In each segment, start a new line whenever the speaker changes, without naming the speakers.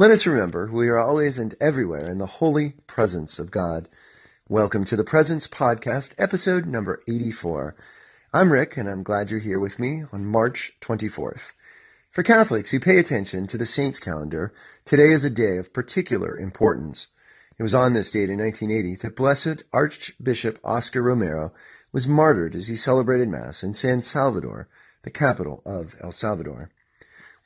Let us remember we are always and everywhere in the holy presence of God. Welcome to the Presence Podcast, episode number 84. I'm Rick, and I'm glad you're here with me on March 24th. For Catholics who pay attention to the saints calendar, today is a day of particular importance. It was on this date in 1980 that Blessed Archbishop Oscar Romero was martyred as he celebrated Mass in San Salvador, the capital of El Salvador.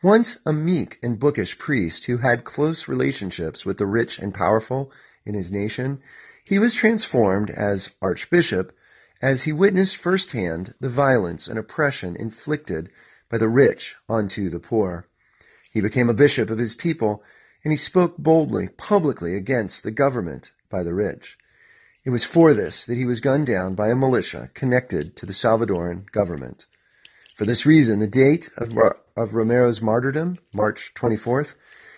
Once a meek and bookish priest who had close relationships with the rich and powerful in his nation, he was transformed as archbishop as he witnessed firsthand the violence and oppression inflicted by the rich onto the poor. He became a bishop of his people, and he spoke boldly, publicly against the government by the rich. It was for this that he was gunned down by a militia connected to the Salvadoran government. For this reason, the date of, mm-hmm. of Romero's martyrdom, March 24th,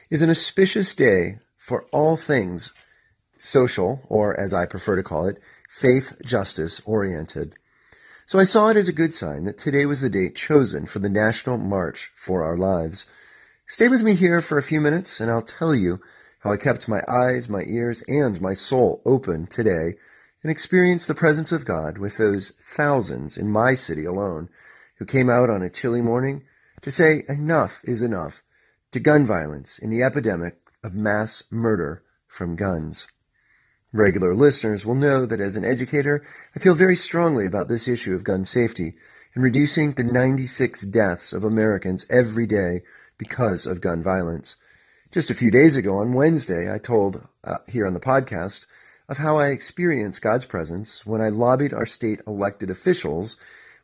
is an auspicious day for all things social, or as I prefer to call it, faith justice oriented. So I saw it as a good sign that today was the date chosen for the National March for Our Lives. Stay with me here for a few minutes and I'll tell you how I kept my eyes, my ears, and my soul open today and experienced the presence of God with those thousands in my city alone who came out on a chilly morning to say enough is enough to gun violence in the epidemic of mass murder from guns. Regular listeners will know that as an educator, I feel very strongly about this issue of gun safety and reducing the 96 deaths of Americans every day because of gun violence. Just a few days ago on Wednesday, I told uh, here on the podcast of how I experienced God's presence when I lobbied our state elected officials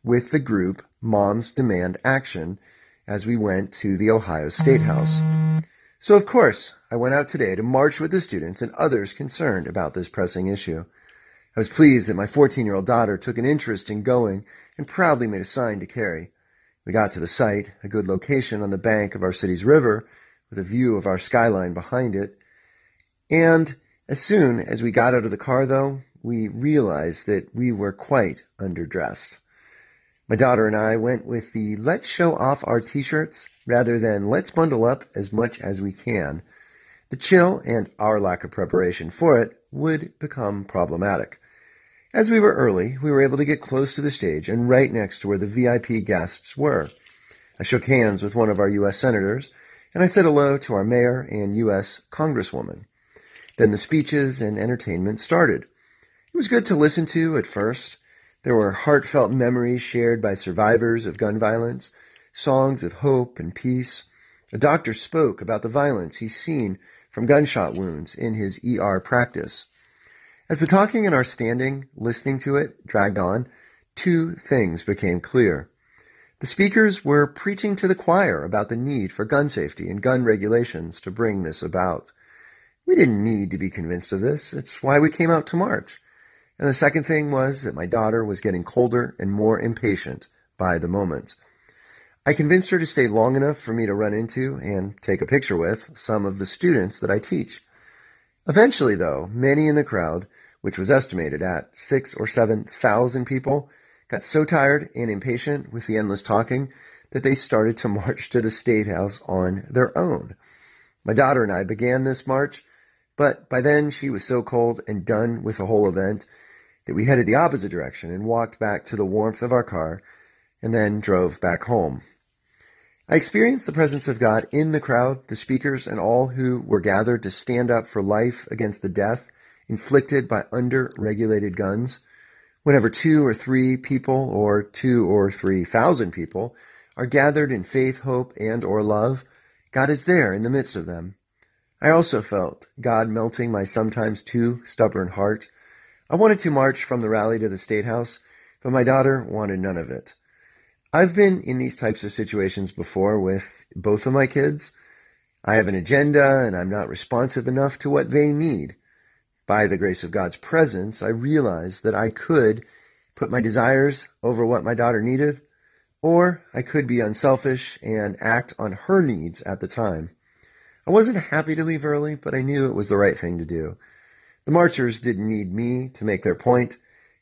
with the group Moms Demand Action as we went to the Ohio State House. So, of course, I went out today to march with the students and others concerned about this pressing issue. I was pleased that my 14 year old daughter took an interest in going and proudly made a sign to carry. We got to the site, a good location on the bank of our city's river, with a view of our skyline behind it. And as soon as we got out of the car, though, we realized that we were quite underdressed. My daughter and I went with the let's show off our t-shirts rather than let's bundle up as much as we can. The chill and our lack of preparation for it would become problematic. As we were early, we were able to get close to the stage and right next to where the VIP guests were. I shook hands with one of our U.S. senators, and I said hello to our mayor and U.S. congresswoman. Then the speeches and entertainment started. It was good to listen to at first. There were heartfelt memories shared by survivors of gun violence, songs of hope and peace. A doctor spoke about the violence he's seen from gunshot wounds in his ER practice. As the talking and our standing, listening to it, dragged on, two things became clear. The speakers were preaching to the choir about the need for gun safety and gun regulations to bring this about. We didn't need to be convinced of this. It's why we came out to march. And the second thing was that my daughter was getting colder and more impatient by the moment. I convinced her to stay long enough for me to run into and take a picture with some of the students that I teach. Eventually, though, many in the crowd, which was estimated at six or seven thousand people, got so tired and impatient with the endless talking that they started to march to the State House on their own. My daughter and I began this march, but by then she was so cold and done with the whole event that we headed the opposite direction and walked back to the warmth of our car and then drove back home. I experienced the presence of God in the crowd, the speakers, and all who were gathered to stand up for life against the death inflicted by under-regulated guns. Whenever two or three people, or two or three thousand people, are gathered in faith, hope, and or love, God is there in the midst of them. I also felt God melting my sometimes too stubborn heart. I wanted to march from the rally to the State House, but my daughter wanted none of it. I've been in these types of situations before with both of my kids. I have an agenda and I'm not responsive enough to what they need. By the grace of God's presence, I realized that I could put my desires over what my daughter needed, or I could be unselfish and act on her needs at the time. I wasn't happy to leave early, but I knew it was the right thing to do. The marchers didn't need me to make their point,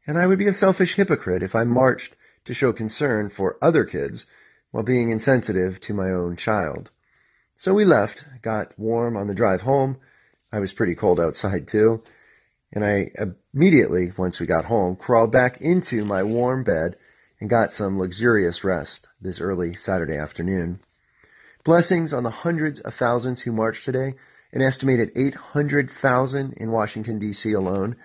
and I would be a selfish hypocrite if I marched to show concern for other kids while being insensitive to my own child. So we left, got warm on the drive home. I was pretty cold outside too. And I immediately, once we got home, crawled back into my warm bed and got some luxurious rest this early Saturday afternoon. Blessings on the hundreds of thousands who marched today, an estimated 800,000 in Washington, D.C. alone,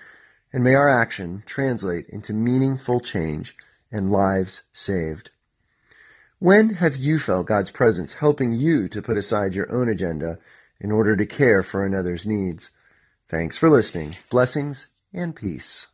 and may our action translate into meaningful change and lives saved. When have you felt God's presence helping you to put aside your own agenda in order to care for another's needs? Thanks for listening. Blessings and peace.